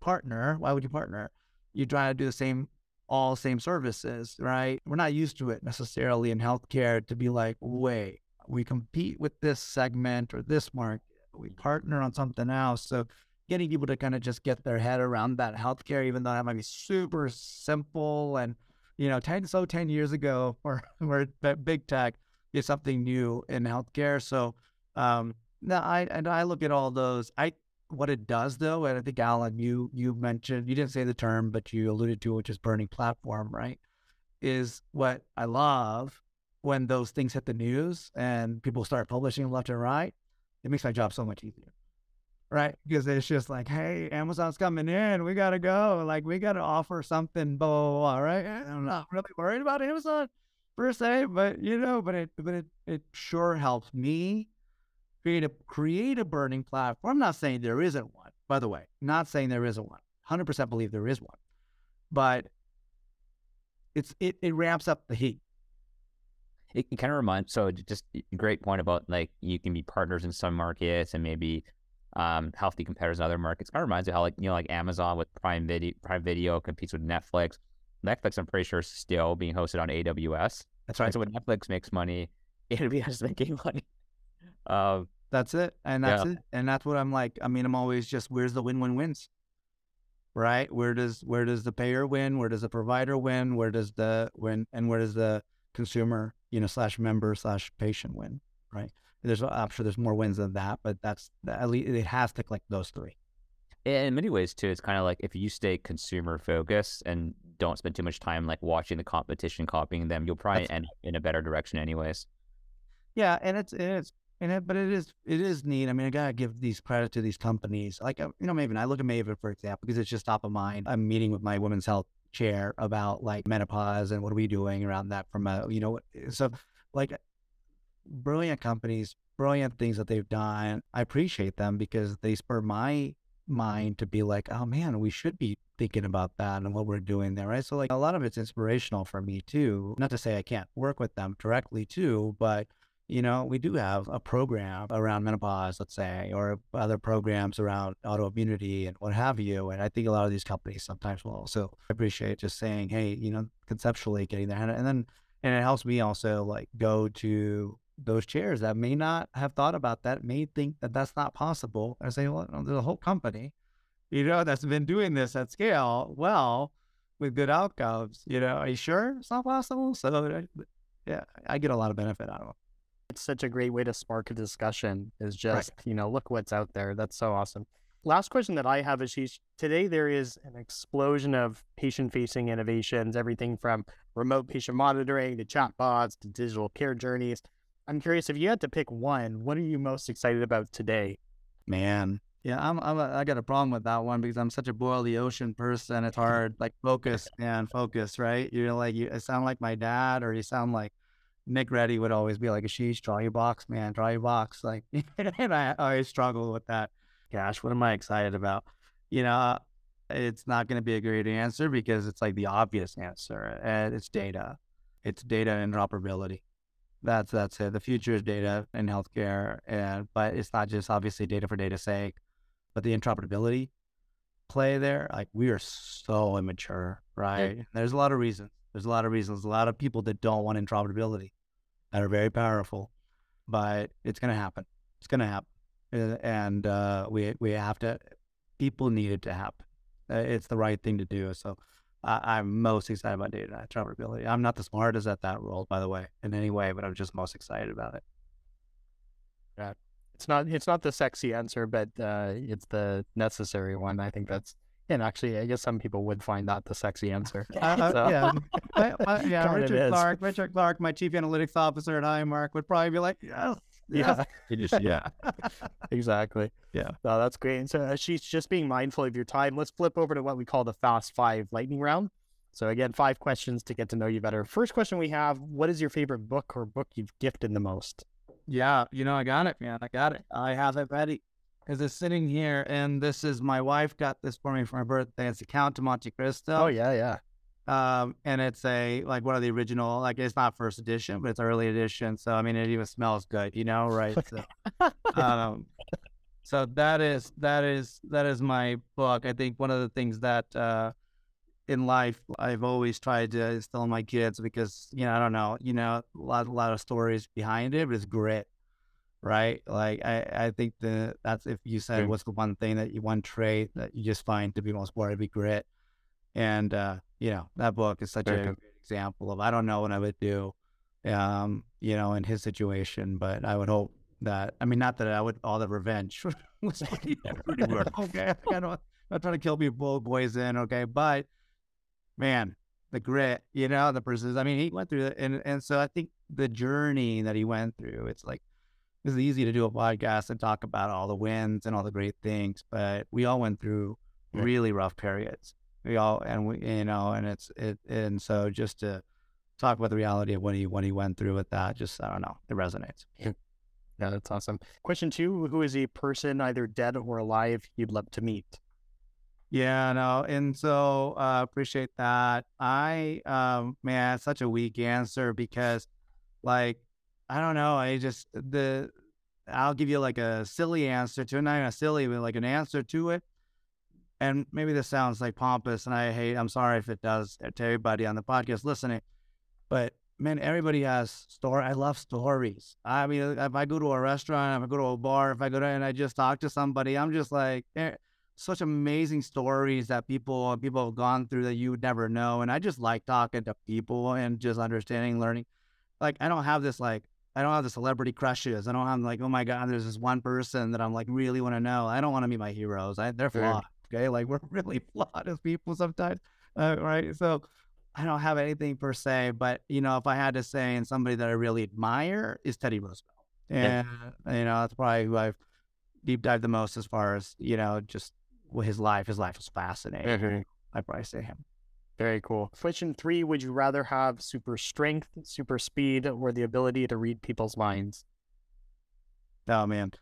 partner. Why would you partner? you try to do the same all same services, right? We're not used to it necessarily in healthcare to be like, wait, we compete with this segment or this market, we partner on something else. So getting people to kind of just get their head around that healthcare, even though that might be super simple and you know, 10 so 10 years ago or where big tech is something new in healthcare. So um I and I look at all those. I what it does, though, and I think Alan, you you mentioned you didn't say the term, but you alluded to which is burning platform, right? Is what I love when those things hit the news and people start publishing left and right. It makes my job so much easier, right? Because it's just like, hey, Amazon's coming in, we gotta go, like we gotta offer something, blah blah blah, right? I'm not really worried about Amazon per se, but you know, but it but it it sure helps me create a create a burning platform. I'm not saying there isn't one, by the way. Not saying there isn't one. 100% believe there is one, but it's it it ramps up the heat. It, it kind of reminds. So just great point about like you can be partners in some markets and maybe um, healthy competitors in other markets. Kind of reminds me how like you know like Amazon with Prime Video Prime Video competes with Netflix. Netflix, I'm pretty sure, is still being hosted on AWS. That's right. And so when Netflix makes money, AWS is making money. Um, that's it. And that's yeah. it. And that's what I'm like. I mean, I'm always just where's the win win wins? Right? Where does where does the payer win? Where does the provider win? Where does the win and where does the consumer, you know, slash member slash patient win? Right. There's I'm sure there's more wins than that, but that's at least it has to click those three. In many ways too, it's kind of like if you stay consumer focused and don't spend too much time like watching the competition, copying them, you'll probably that's end in a better direction anyways. Yeah, and it's it's and it, but it is it is neat. I mean, I gotta give these credit to these companies. Like uh, you know, Maven. I look at Maven for example because it's just top of mind. I'm meeting with my women's health chair about like menopause and what are we doing around that from a you know so like brilliant companies, brilliant things that they've done. I appreciate them because they spur my mind to be like, oh man, we should be thinking about that and what we're doing there, right? So like a lot of it's inspirational for me too. Not to say I can't work with them directly too, but you know, we do have a program around menopause, let's say, or other programs around autoimmunity and what have you. And I think a lot of these companies sometimes will also appreciate just saying, hey, you know, conceptually getting there. And then, and it helps me also like go to those chairs that may not have thought about that, may think that that's not possible. I say, well, there's a whole company, you know, that's been doing this at scale well with good outcomes. You know, are you sure it's not possible? So, uh, yeah, I get a lot of benefit out of it it's such a great way to spark a discussion is just, right. you know, look what's out there. That's so awesome. Last question that I have is today there is an explosion of patient facing innovations, everything from remote patient monitoring to chatbots to digital care journeys. I'm curious if you had to pick one, what are you most excited about today? Man, yeah, I'm, I'm a, I got a problem with that one because I'm such a boil the ocean person. It's hard, like focus and focus, right? You're like, you sound like my dad, or you sound like Nick Reddy would always be like, "Sheesh, draw your box, man, draw your box." Like, and I always struggle with that. Gosh, what am I excited about? You know, it's not going to be a great answer because it's like the obvious answer, and it's data. It's data interoperability. That's that's it. The future is data in healthcare, and but it's not just obviously data for data's sake, but the interoperability play there. Like we are so immature, right? Yeah. There's a lot of reasons. There's a lot of reasons. A lot of people that don't want interoperability that are very powerful, but it's going to happen. It's going to happen, and uh, we we have to. People need it to happen. Uh, it's the right thing to do. So I, am most excited about data interoperability. I'm not the smartest at that role, by the way, in any way, but I'm just most excited about it. Yeah, it's not it's not the sexy answer, but uh, it's the necessary one. I think that's and actually, I guess some people would find that the sexy answer. Uh, so. Yeah, I, I, yeah. Richard Clark, Richard Clark, my chief analytics officer at Highmark, would probably be like, yes, yeah, just, yeah, exactly. Yeah, no, that's great. And so uh, she's just being mindful of your time. Let's flip over to what we call the Fast Five Lightning Round. So again, five questions to get to know you better. First question we have: What is your favorite book or book you've gifted the most? Yeah, you know, I got it, man. I got it. I have it ready because it's sitting here, and this is my wife got this for me for my birthday. It's the Count of Monte Cristo. Oh yeah, yeah. Um, and it's a like one of the original, like it's not first edition, but it's early edition. So I mean, it even smells good, you know, right? So, um, so that is that is that is my book. I think one of the things that uh, in life I've always tried to instill in my kids because you know I don't know, you know, a lot a lot of stories behind it, but it's grit, right? Like I I think the that's if you said what's the one thing that you one trait that you just find to be most worthy, be grit, and uh, you know, that book is such a great example of I don't know what I would do, um, you know, in his situation, but I would hope that I mean, not that I would all the revenge was pretty, okay. I don't, I'm not trying to kill people, poison, okay, but man, the grit, you know, the persistence. I mean, he went through it, and and so I think the journey that he went through, it's like it's easy to do a podcast and talk about all the wins and all the great things, but we all went through really rough periods we all and we you know and it's it and so just to talk about the reality of what he what he went through with that just i don't know it resonates. Yeah. That's awesome. Question two who is a person either dead or alive you'd love to meet? Yeah no and so uh appreciate that. I um man such a weak answer because like i don't know i just the i'll give you like a silly answer to it not even a silly but like an answer to it and maybe this sounds like pompous, and I hate, I'm sorry if it does to everybody on the podcast listening, but man, everybody has story. I love stories. I mean, if I go to a restaurant, if I go to a bar, if I go to and I just talk to somebody, I'm just like, eh, such amazing stories that people people have gone through that you would never know. And I just like talking to people and just understanding, learning. Like I don't have this like I don't have the celebrity crushes. I don't have like, oh my god, there's this one person that I'm like really want to know. I don't want to meet my heroes. I, they're flawed. Okay, like we're really flawed as people sometimes, uh, right? So I don't have anything per se, but you know, if I had to say, and somebody that I really admire is Teddy Roosevelt, and yeah. you know, that's probably who I've deep dived the most as far as you know, just with his life. His life was fascinating. Mm-hmm. I'd probably say him. Very cool. Question three: Would you rather have super strength, super speed, or the ability to read people's minds? Oh man,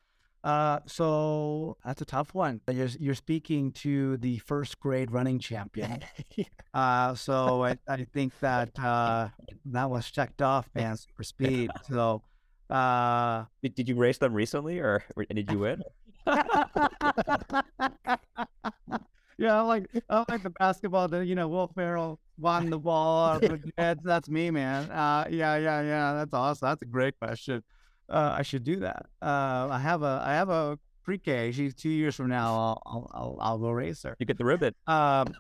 uh, so that's a tough one. You're, you're speaking to the first grade running champion. uh, so I, I think that uh, that was checked off, man, super speed. So, uh, did, did you race them recently or, did you win? yeah, I like I like the basketball. The you know Will Ferrell won the ball. that's that's me, man. Uh, yeah, yeah, yeah. That's awesome. That's a great question uh, I should do that. Uh, I have a I have a pre-K. She's two years from now. I'll I'll I'll, go race her. You get the ribbon. Um,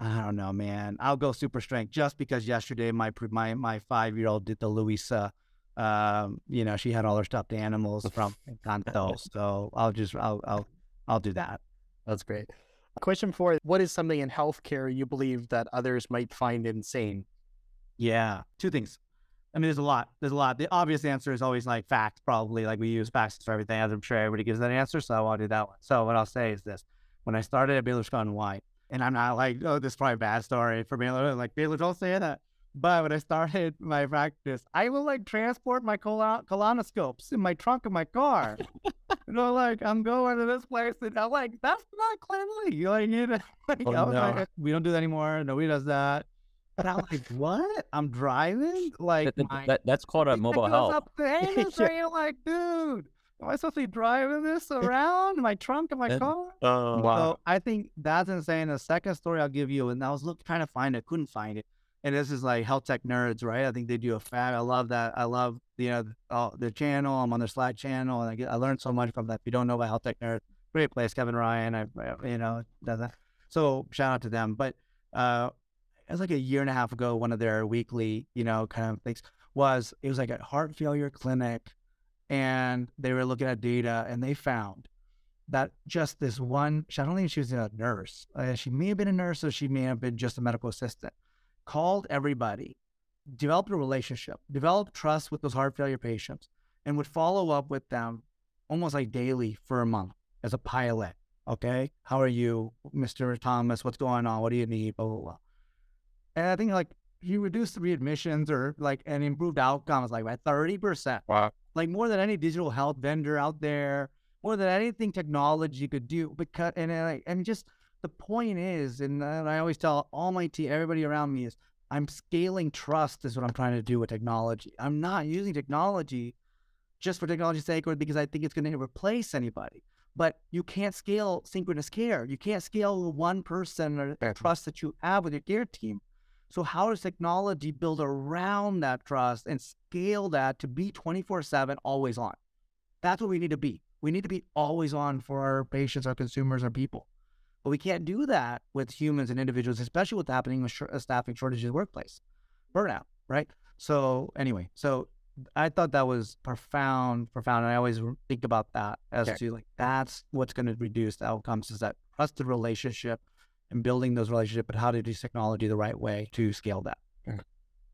I don't know, man. I'll go super strength just because yesterday my my my five year old did the Luisa. Um, you know, she had all her stuffed animals from Encanto. so I'll just I'll I'll I'll do that. That's great. Question four: What is something in healthcare you believe that others might find insane? Yeah, two things. I mean, there's a lot. There's a lot. The obvious answer is always like fax, probably. Like we use fax for everything. as I'm sure everybody gives that answer, so I to do that one. So what I'll say is this: when I started at Baylor Scott and White, and I'm not like, oh, this is probably a bad story for Baylor. Like Baylor, don't say that. But when I started my practice, I will like transport my colon- colonoscopes in my trunk of my car. you know, like I'm going to this place, and I'm like, that's not cleanly. You like, you know, like, Oh, I was no. like, we don't do that anymore. Nobody does that. And I'm like, what? I'm driving like That, that- my that- that's called a mobile goes health. Up the anus, Yeah. and you're like, dude, am I supposed to be driving this around my trunk of my And- car? Oh, So I think that's insane. The second story I'll give you, and I was looking trying to find it, couldn't find it. And this is like health tech nerds, right? I think they do a fab. I love that. I love you know uh, their channel. I'm on their Slack channel, and I, get, I learned so much from that. If you don't know about health tech nerds, great place, Kevin Ryan. I, I you know does that. So shout out to them. But uh, it was like a year and a half ago. One of their weekly, you know, kind of things was it was like a heart failure clinic, and they were looking at data, and they found that just this one, I don't think she was a nurse. Uh, she may have been a nurse or she may have been just a medical assistant. Called everybody, developed a relationship, developed trust with those heart failure patients, and would follow up with them almost like daily for a month as a pilot. Okay. How are you, Mr. Thomas? What's going on? What do you need? Blah, blah, blah. And I think like he reduced readmissions or like and improved outcomes like by 30%. wow. Like more than any digital health vendor out there, more than anything technology could do. Because and uh, and, and just the point is, and, uh, and I always tell all my team, everybody around me is, I'm scaling trust is what I'm trying to do with technology. I'm not using technology just for technology's sake or because I think it's going to replace anybody. But you can't scale synchronous care. You can't scale the one person or trust that you have with your care team. So how does technology build around that trust and scale that to be 24/7 always on? That's what we need to be. We need to be always on for our patients, our consumers, our people. But we can't do that with humans and individuals, especially what's happening with shor- uh, staffing shortages in the workplace, burnout, right? So anyway, so I thought that was profound, profound. And I always think about that as Okay. to like that's what's going to reduce the outcomes is that trusted relationship and building those relationships, but how to use technology the right way to scale that. Mm.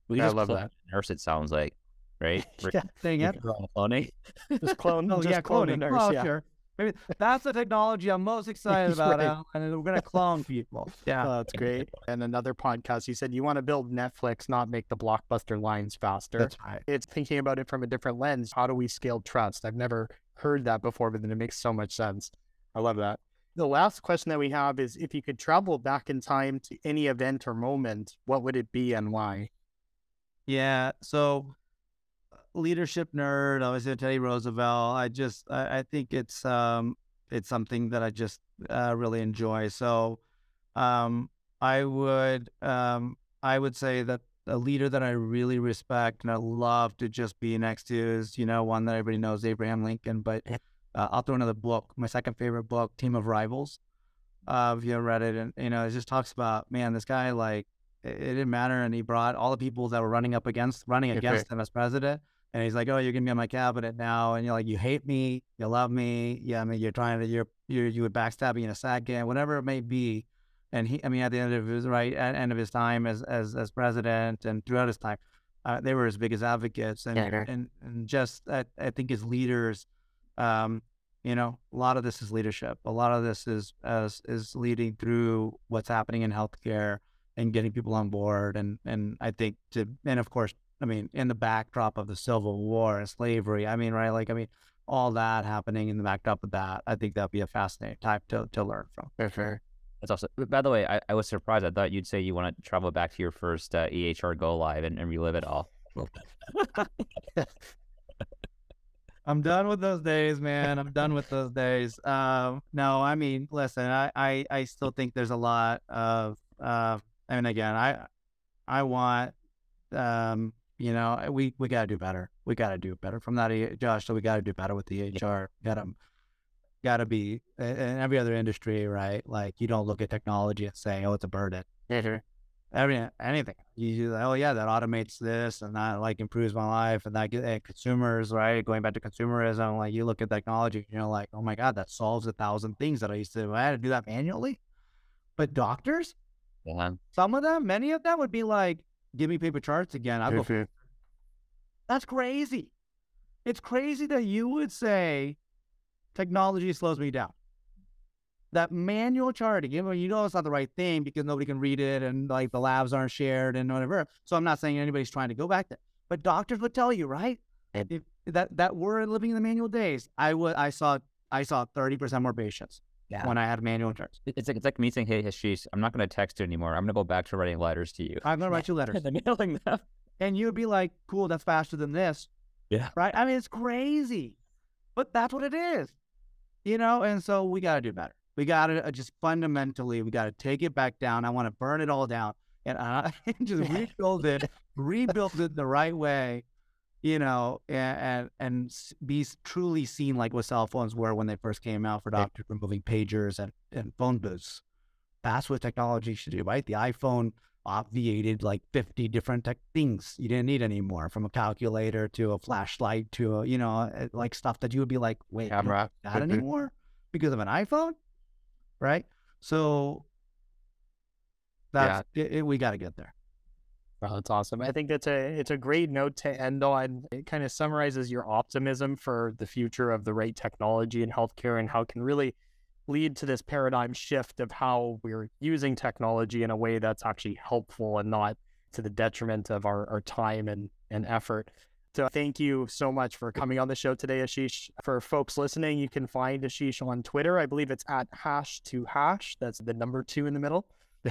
We can I just love that. Nurse, it sounds like, right? We're- Yeah, saying we it. can cloning. Just clone. Oh just yeah, clone a cloning. nurse, oh yeah. sure. Maybe that's the technology I'm most excited about, Right. Alan, and we're gonna clone people. Yeah. Oh, that's great. And another podcast, you said you want to build Netflix, not make the blockbuster lines faster. That's right. it's thinking about it from a different lens. How do we scale trust? I've never heard that before, but then it makes so much sense. I love that. The last question that we have is if you could travel back in time to any event or moment, what would it be and why? Yeah. So, uh, leadership nerd, obviously Teddy Roosevelt. I just, I, I think it's, um, it's something that I just uh, really enjoy. So, um, I would, um, I would say that a leader that I really respect and I love to just be next to is, you know, one that everybody knows, Abraham Lincoln. But uh, I'll throw another book, my second favorite book, Team of Rivals. Uh, if you ever read it, and you know, it just talks about man, this guy like it, it didn't matter, and he brought all the people that were running up against running Okay. against him as president, and he's like, oh, you're gonna be on my cabinet now, and you're like, you hate me, you love me, yeah, I mean, you're trying to, you're you you would backstab me in a second, whatever it may be, and he, I mean, at the end of his right, at end of his time as as as president, and throughout his time, uh, they were his biggest advocates, and Yeah. and and just I, I think as leaders, um, you know, a lot of this is leadership. A lot of this is as is leading through what's happening in healthcare and getting people on board. And and I think to and of course, I mean, in the backdrop of the Civil War and slavery, I mean, right? Like, I mean, all that happening in the backdrop of that, I think that'd be a fascinating type to to learn from. That's awesome. By the way, I, I was surprised. I thought you'd say you want to travel back to your first uh, EHR go live and, and relive it all. I'm done with those days, man. I'm done with those days. Um, no, I mean, listen, I, I, I still think there's a lot of, uh, I mean, again, I, I want, um, you know, we, we got to do better. We got to do better from that, Josh. So we got to do better with the HR. Got to, got to be in in every other industry, right? Like you don't look at technology and say, oh, it's a burden every anything. You you like, oh yeah, that automates this and that like improves my life and that and eh, consumers right. Going back to consumerism, like you look at technology, you're like, oh my god, that solves a thousand things that I used to I had to do that manually. But doctors, Yeah. some of them, many of them would be like, give me paper charts again. I'll go. That's crazy. It's crazy that you would say technology slows me down. That manual charting, you know, you know it's not the right thing because nobody can read it and like the labs aren't shared and whatever. So I'm not saying anybody's trying to go back there, but doctors would tell you, right? If that that we're living in the manual days, I would I saw I saw 30% more patients Yeah. when I had manual charts. It's like it's like me saying, "Hey, Hashish, I'm not going to text you anymore. I'm going to go back to writing letters to you." I'm gonna write you letters. and mailing them. and you'd be like, cool, that's faster than this. Yeah. Right? I mean, it's crazy, but that's what it is, you know? And so we got to do better. We got to uh, just fundamentally, we got to take it back down. I want to burn it all down and uh, just rebuild it, rebuild it the right way, you know, and, and, and be truly seen like what cell phones were when they first came out for doctors removing pagers and, and phone booths. That's what technology should do, right? The iPhone obviated like 50 different tech things you didn't need anymore from a calculator to a flashlight to a, you know uh, like stuff that you would be like wait Camera. anymore because of an iphone right so that's it, it- we got to get there Well, that's awesome. I think it's a it's a great note to end on. It kind of summarizes your optimism for the future of the right technology in healthcare and how it can really lead to this paradigm shift of how we're using technology in a way that's actually helpful and not to the detriment of our, our time and, and effort. So thank you so much for coming on the show today, Ashish. For folks listening, you can find Ashish on Twitter. I believe it's at hash to hash. That's the number two in the middle.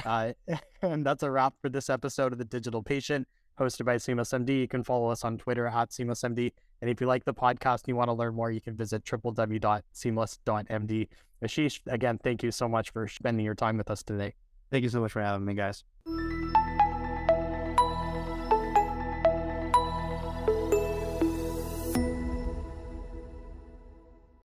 Uh, and that's a wrap for this episode of The Digital Patient, hosted by SeamlessMD. You can follow us on Twitter at SeamlessMD. And if you like the podcast and you want to learn more, you can visit www.seamless.md. Ashish, again, thank you so much for spending your time with us today. thank you so much for having me guys